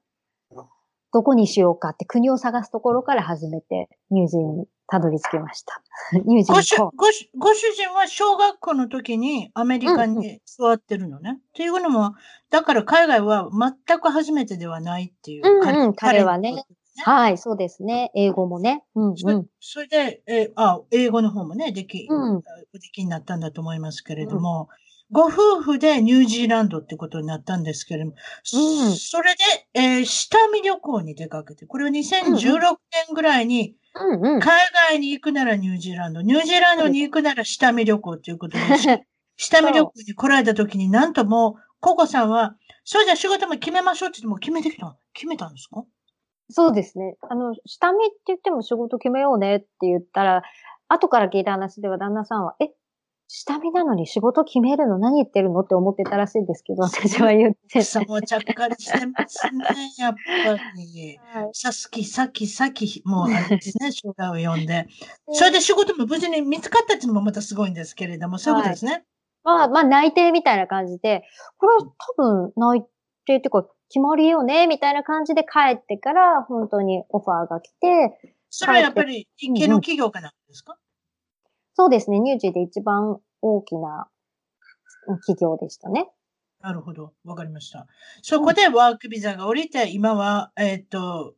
Speaker 2: どこにしようかって国を探すところから始めて、ニュージーにたどり着きました。ニュージー
Speaker 1: ご主ごご主人は小学校の時にアメリカに座ってるのね。うんうん、っていうのも、だから海外は全く初めてではないっていう。
Speaker 2: うんうん、彼はね。はい、そうですね。英語もね。うん、うん、
Speaker 1: それで、えあ、英語の方もね、でき、うん、できになったんだと思いますけれども、ご夫婦でニュージーランドってことになったんですけれども、うん、それで、えー、下見旅行に出かけて、これは2016年ぐらいに、海外に行くならニュージーランド、ニュージーランドに行くなら下見旅行ということで、下見旅行に来られた時になんともう、ココさんは、そうじゃ仕事も決めましょうって言っても決めてきた決めたんですか？
Speaker 2: そうですね。あの、下見って言っても仕事決めようねって言ったら、後から聞いた話では旦那さんは、え、下見なのに仕事決めるの何言ってるの？って思ってたらしいんですけど、私は言って。
Speaker 1: さもちゃっかりしてますね、やっぱり。はい、さっき、さっき、さっき、もうあれですね、将来を呼んで。それで仕事も無事に見つかったっていうのもまたすごいんですけれども、そういうことですね。はい、
Speaker 2: まあ、まあ、内定みたいな感じで、これは多分内定っていうか、決まりよね、みたいな感じで帰ってから、本当にオファーが来て。
Speaker 1: それはやっぱり、日系の企業かなんですか、うん
Speaker 2: そうですね。ニュージーで一番大きな企業でしたね。
Speaker 1: なるほど。わかりました。そこでワークビザが降りて、今は、えっ、ー、と、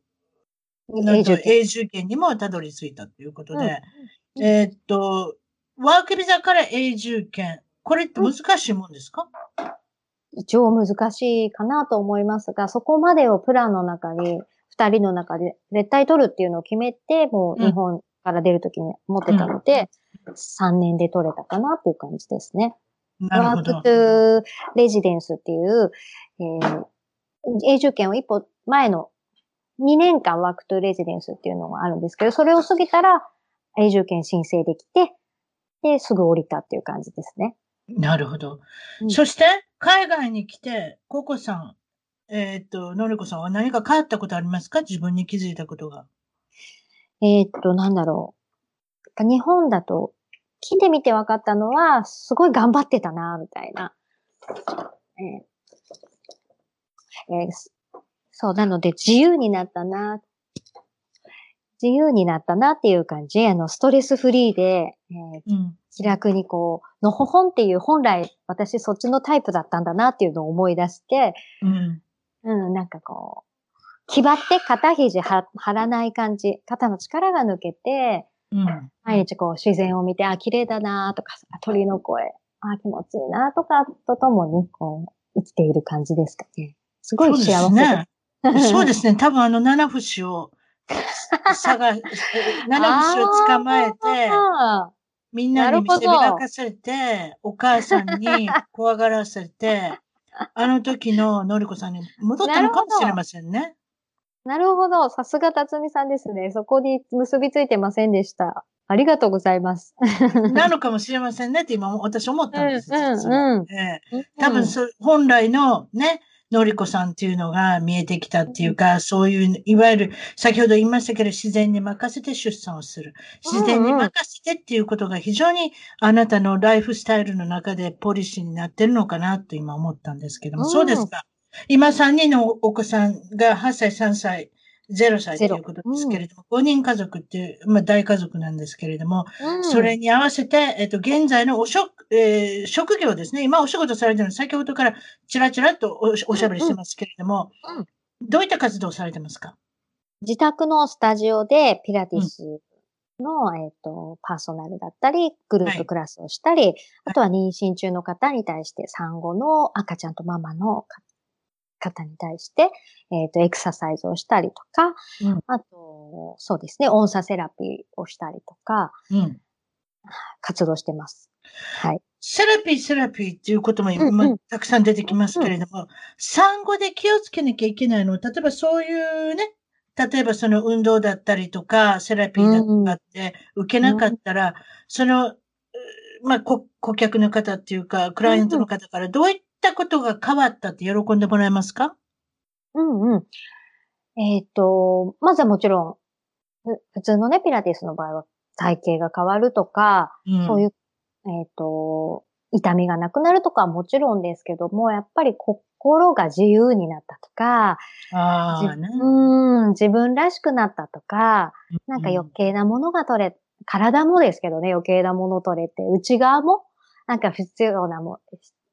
Speaker 1: なんと永住権にもたどり着いたということで、うん、えっ、ー、と、ワークビザから永住権、これって難しいもんですか、うん、
Speaker 2: 一応難しいかなと思いますが、そこまでをプランの中に、二人の中で絶対取るっていうのを決めて、もう日本から出るときに持ってたので、3年で取れたかなっていう感じですね。
Speaker 1: ワークト
Speaker 2: ゥーレジデンスっていう、えー、永住権を一歩前の2年間ワークトゥーレジデンスっていうのがあるんですけど、それを過ぎたら永住権申請できて、で、すぐ降りたっていう感じですね。
Speaker 1: なるほど。うん、そして、海外に来て、ココさん、えっ、と、のりこさんは何か変わったことありますか？自分に気づいたことが。
Speaker 2: えっと、なんだろう。日本だと、木で見て分かったのは、すごい頑張ってたな、みたいな。えーえー、そう、なので自由になったな、自由になったなっていう感じ、あの、ストレスフリーで、えー、うん、気楽にこう、のほほんっていう本来私そっちのタイプだったんだなっていうのを思い出して、
Speaker 1: うん、う
Speaker 2: ん、なんかこう、気張って肩肘張らない感じ、肩の力が抜けて、
Speaker 1: うん、
Speaker 2: 毎日こう自然を見て、あ、綺麗だなとか、鳥の声、あ、気持ちいいなとかとともに、こう、生きている感じですかね。すごい幸せ
Speaker 1: そうですね。そうですね。多分あの七節を探、七節を捕まえて、みんなに見せびらかされて、お母さんに 怖がらせて、あの時ののりこさんに戻ったのかもしれませんね。
Speaker 2: なるほど。さすが辰巳さんですね。そこに結びついてませんでした。ありがとうございます。
Speaker 1: なのかもしれませんねって今私思ったんです。うんうんうんえー、多分そ、本来のね、のりこさんっていうのが見えてきたっていうか、そういう、いわゆる、先ほど言いましたけど、自然に任せて出産をする。自然に任せてっていうことが非常にあなたのライフスタイルの中でポリシーになってるのかなと今思ったんですけども、そうですか？今3人のお子さんが8歳、3歳0歳ということですけれども、うん、5人家族っていう、まあ大家族なんですけれども、うん、それに合わせて、えっと、現在のお職、えー、職業ですね。今お仕事されてるの先ほどからちらちらっとおおしゃべりしてますけれども、うん、どういった活動をされてますか？
Speaker 2: 自宅のスタジオでピラティスの、えっ、と、パーソナルだったり、グループクラスをしたり、はい、あとは妊娠中の方に対して産後の赤ちゃんとママの方に対して、えっ、ー、と、エクササイズをしたりとか、うん、あと、そうですね、音差セラピーをしたりとか、うん、活動してます。はい。
Speaker 1: セラピー、セラピーっていうことも今、うんうん、たくさん出てきますけれども、うん、産後で気をつけなきゃいけないのは、例えばそういうね、例えばその運動だったりとか、セラピーだとかって受けなかったら、うん、その、まあ、顧客の方っていうか、クライアントの方からどういったことが変わったって喜んでもらえますか？
Speaker 2: うんうん。えっ、ー、と、まずはもちろん、普通のね、ピラティスの場合は体型が変わるとか、うん、そういう、えっ、ー、と、痛みがなくなるとかはもちろんですけども、やっぱり心が自由になったとか、
Speaker 1: あね、
Speaker 2: うん自分らしくなったとか、なんか余計なものが取れ、体もですけどね、余計なもの取れて、内側もなんか必要なも、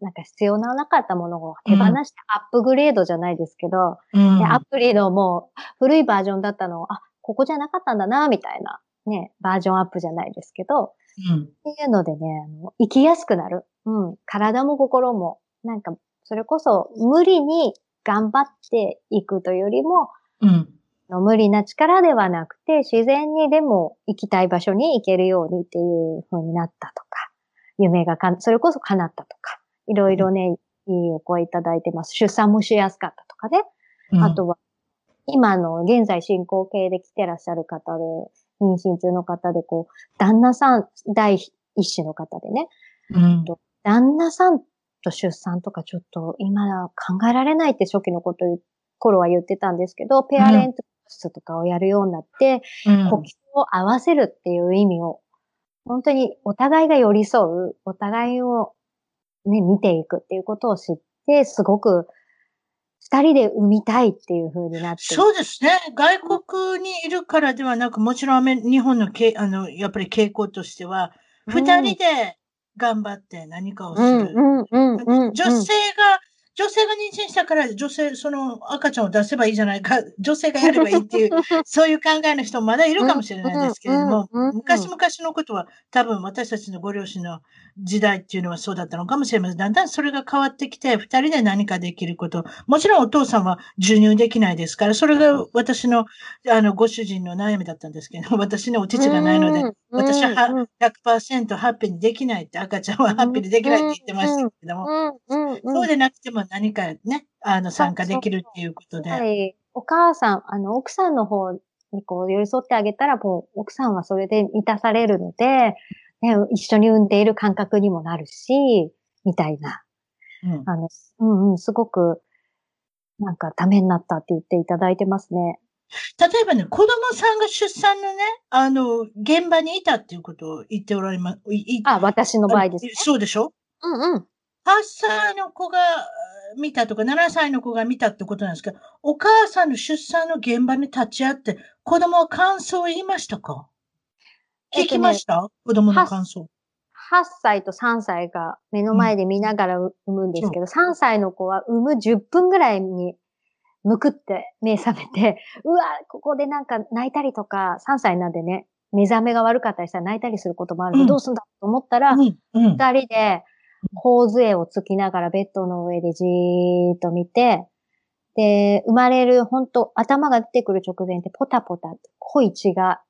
Speaker 2: なんか必要ななかったものを手放してアップグレードじゃないですけど、うん、アプリのもう古いバージョンだったのを、あ、ここじゃなかったんだな、みたいな、ね、バージョンアップじゃないですけど、うん、っていうのでね、あの生きやすくなる。うん。体も心も、なんか、それこそ無理に頑張っていくというよりも、うん、無理な力ではなくて、自然にでも行きたい場所に行けるようにっていう風になったとか、夢がか、それこそ叶ったとか、いろいろね、いいお声いただいてます。出産もしやすかったとかね。うん、あとは、今の現在進行形で来てらっしゃる方で、妊娠中の方で、こう、旦那さん、第一子の方でね、うん、旦那さんと出産とかちょっと今考えられないって初期のこと頃は言ってたんですけど、ペアレント室とかをやるようになって、うん、呼吸を合わせるっていう意味を、本当にお互いが寄り添う、お互いをね、見ていくっていうことを知って、すごく、二人で産みたいっていう風になって。
Speaker 1: そうですね。外国にいるからではなく、もちろん日本のけあの、やっぱり傾向としては、二人で頑張って何かをする。女性が女性が妊娠したから女性、その赤ちゃんを出せばいいじゃないか、女性がやればいいっていう、そういう考えの人もまだいるかもしれないですけれども、昔々のことは多分私たちのご両親の時代っていうのはそうだったのかもしれません。だんだんそれが変わってきて、二人で何かできること。もちろんお父さんは授乳できないですから、それが私の、あの、ご主人の悩みだったんですけど、私のお乳がないので、私は100%ハッピーにできないって、赤ちゃんはハッピーにできないって言ってましたけれども、そうでなくても何かね、あの、参加できるっていうことで。
Speaker 2: はい。お母さん、あの、奥さんの方にこう寄り添ってあげたら、もう奥さんはそれで満たされるので、ね、一緒に産んでいる感覚にもなるし、みたいな。うん、あの、うんうん、すごく、なんかためになったって言っていただいてますね。
Speaker 1: 例えばね、子供さんが出産のね、あの、現場にいたっていうことを言っておられます。
Speaker 2: あ、私の場合ですね。
Speaker 1: そうでしょ？
Speaker 2: うんうん。
Speaker 1: 8歳の子が見たとか、7歳の子が見たってことなんですけど、お母さんの出産の現場に立ち会って、子供は感想を言いましたか？聞きました、ね、子供の感想。
Speaker 2: 8歳と3歳が目の前で見ながら産むんですけど、う。ん、3歳の子は産む10分ぐらいにむくって目覚めて、うわ、ここでなんか泣いたりとか、3歳なんでね、目覚めが悪かったりしたら泣いたりすることもあるので、うん、どうすんだと思ったら、二、うん、人で頬杖をつきながらベッドの上でじーっと見て、で、生まれる、本当頭が出てくる直前ってポタポタ濃い血が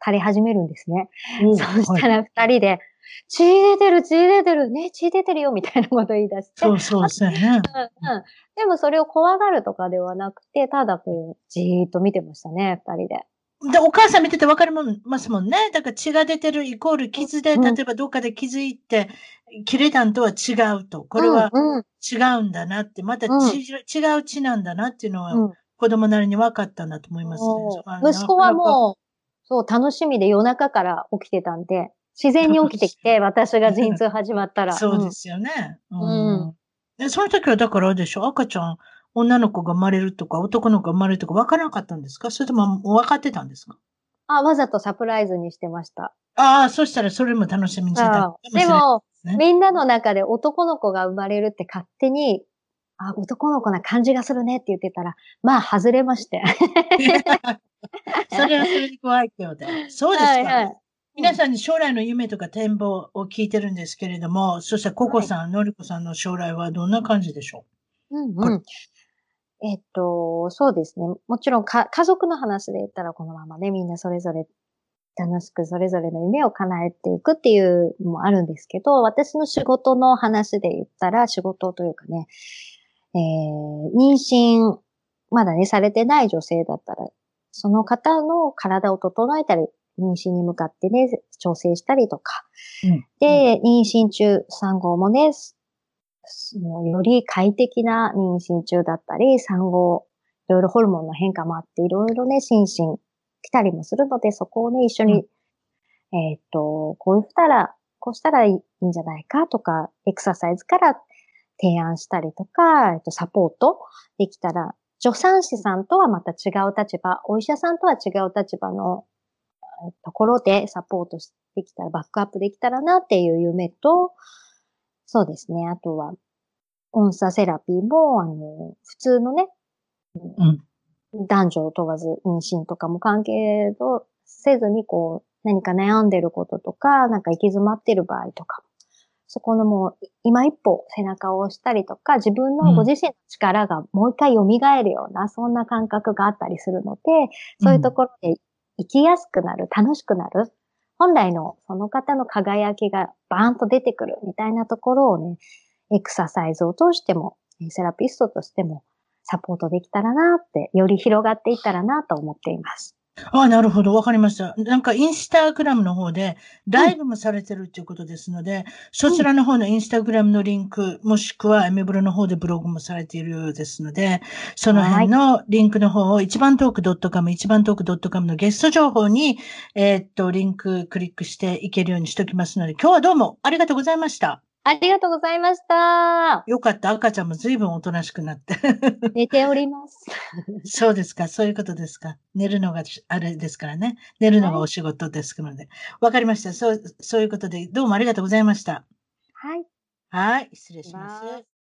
Speaker 2: 垂れ始めるんですね。うん、そしたら二人で、血出てる、血出てる、ね、血出てるよ、みたいなこと言い出して。
Speaker 1: そうそうですね。うんうん。
Speaker 2: でもそれを怖がるとかではなくて、ただこう、じーっと見てましたね、二人で。
Speaker 1: で、お母さん見ててわかりますもんね。だから血が出てるイコール傷で、例えばどっかで気づいて、切れたんとは違うと。これは違うんだなって、また、うん、違う血なんだなっていうのは、子供なりに分かったんだと思います
Speaker 2: ね。息子はもう、そう、楽しみで夜中から起きてたんで、自然に起きてきて、私が陣痛始まったら。
Speaker 1: そうですよね。うん。で、その時はだからでしょ？赤ちゃん、女の子が生まれるとか、男の子が生まれるとか分からなかったんですか？それとも分かってたんですか？
Speaker 2: あ、わざとサプライズにしてました。
Speaker 1: ああ、そしたらそれも楽しみにしてた
Speaker 2: でも、ね、みんなの中で男の子が生まれるって勝手に、あ、男の子な感じがするねって言ってたら、まあ、外れまして。
Speaker 1: それはそれで怖いようで。そうですか。はいはい、皆さんに将来の夢とか展望を聞いてるんですけれども、そしたらココさん、はい、のりこさんの将来はどんな感じでしょ
Speaker 2: う？うんうん。えっと、そうですね。もちろんか、家族の話で言ったらこのままね、みんなそれぞれ楽しくそれぞれの夢を叶えていくっていうのもあるんですけど、私の仕事の話で言ったら、仕事というかね、えー、妊娠、まだね、されてない女性だったら、その方の体を整えたり、妊娠に向かってね、調整したりとか。うん、で、妊娠中、産後もね、より快適な妊娠中だったり、産後、いろいろホルモンの変化もあって、いろいろね、心身来たりもするので、そこをね、一緒に、うん、えっ、と、こうしたら、こうしたらいいんじゃないかとか、エクササイズから提案したりとか、えっと、サポートできたら、助産師さんとはまた違う立場、お医者さんとは違う立場のところでサポートできたら、バックアップできたらなっていう夢と、そうですね。あとは、音差セラピーも、あの、普通のね、うん、男女を問わず妊娠とかも関係とせずに、こう、何か悩んでることとか、なんか行き詰まってる場合とか、そこのもう、今一歩背中を押したりとか、自分のご自身の力がもう一回蘇るような、そんな感覚があったりするので、そういうところで生きやすくなる、楽しくなる、本来のその方の輝きがバーンと出てくるみたいなところをね、エクササイズを通しても、セラピストとしてもサポートできたらなって、より広がっていったらなと思っています。
Speaker 1: ああ、なるほど。わかりました。なんか、インスタグラムの方で、ライブもされてるっていうことですので、うん、そちらの方のインスタグラムのリンク、もしくはエメブロの方でブログもされているようですので、その辺のリンクの方を、一番トーク .com、一番トーク .com のゲスト情報に、えー、っと、リンククリックしていけるようにしておきますので、今日はどうもありがとうございました。
Speaker 2: ありがとうございました。
Speaker 1: よかった。赤ちゃんも随分おとなしくなって。
Speaker 2: 寝ております。
Speaker 1: そうですか。そういうことですか。寝るのがあれですからね。寝るのがお仕事ですので。わ、はい、かりました。そう、そういうことで、どうもありがとうございました。
Speaker 2: はい。
Speaker 1: はい。失礼します。